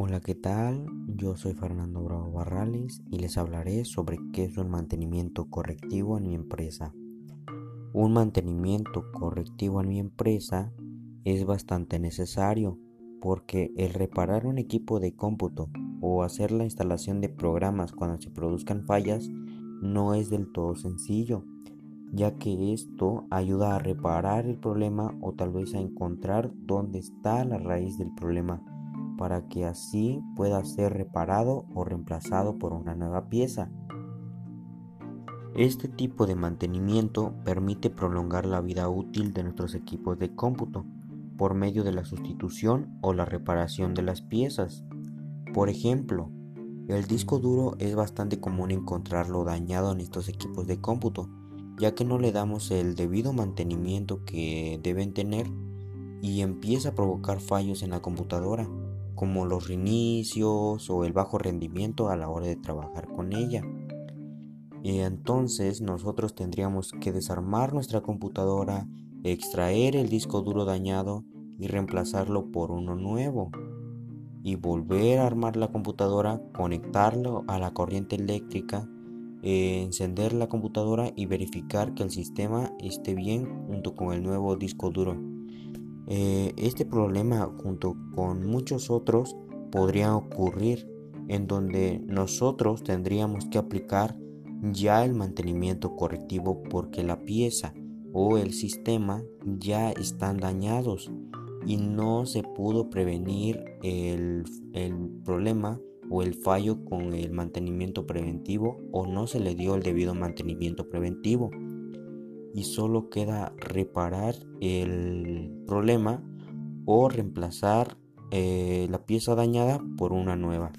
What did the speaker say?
Hola, ¿qué tal? Yo soy Fernando Bravo Barrales y les hablaré sobre qué es un mantenimiento correctivo en mi empresa. Un mantenimiento correctivo en mi empresa es bastante necesario porque el reparar un equipo de cómputo o hacer la instalación de programas cuando se produzcan fallas no es del todo sencillo, ya que esto ayuda a reparar el problema o tal vez a encontrar dónde está la raíz del problema para que así pueda ser reparado o reemplazado por una nueva pieza. Este tipo de mantenimiento permite prolongar la vida útil de nuestros equipos de cómputo por medio de la sustitución o la reparación de las piezas. Por ejemplo, el disco duro es bastante común encontrarlo dañado en estos equipos de cómputo, ya que no le damos el debido mantenimiento que deben tener y empieza a provocar fallos en la computadora como los reinicios o el bajo rendimiento a la hora de trabajar con ella. Y entonces nosotros tendríamos que desarmar nuestra computadora, extraer el disco duro dañado y reemplazarlo por uno nuevo. Y volver a armar la computadora, conectarlo a la corriente eléctrica, eh, encender la computadora y verificar que el sistema esté bien junto con el nuevo disco duro. Eh, este problema junto con muchos otros podría ocurrir en donde nosotros tendríamos que aplicar ya el mantenimiento correctivo porque la pieza o el sistema ya están dañados y no se pudo prevenir el, el problema o el fallo con el mantenimiento preventivo o no se le dio el debido mantenimiento preventivo y solo queda reparar el problema o reemplazar eh, la pieza dañada por una nueva.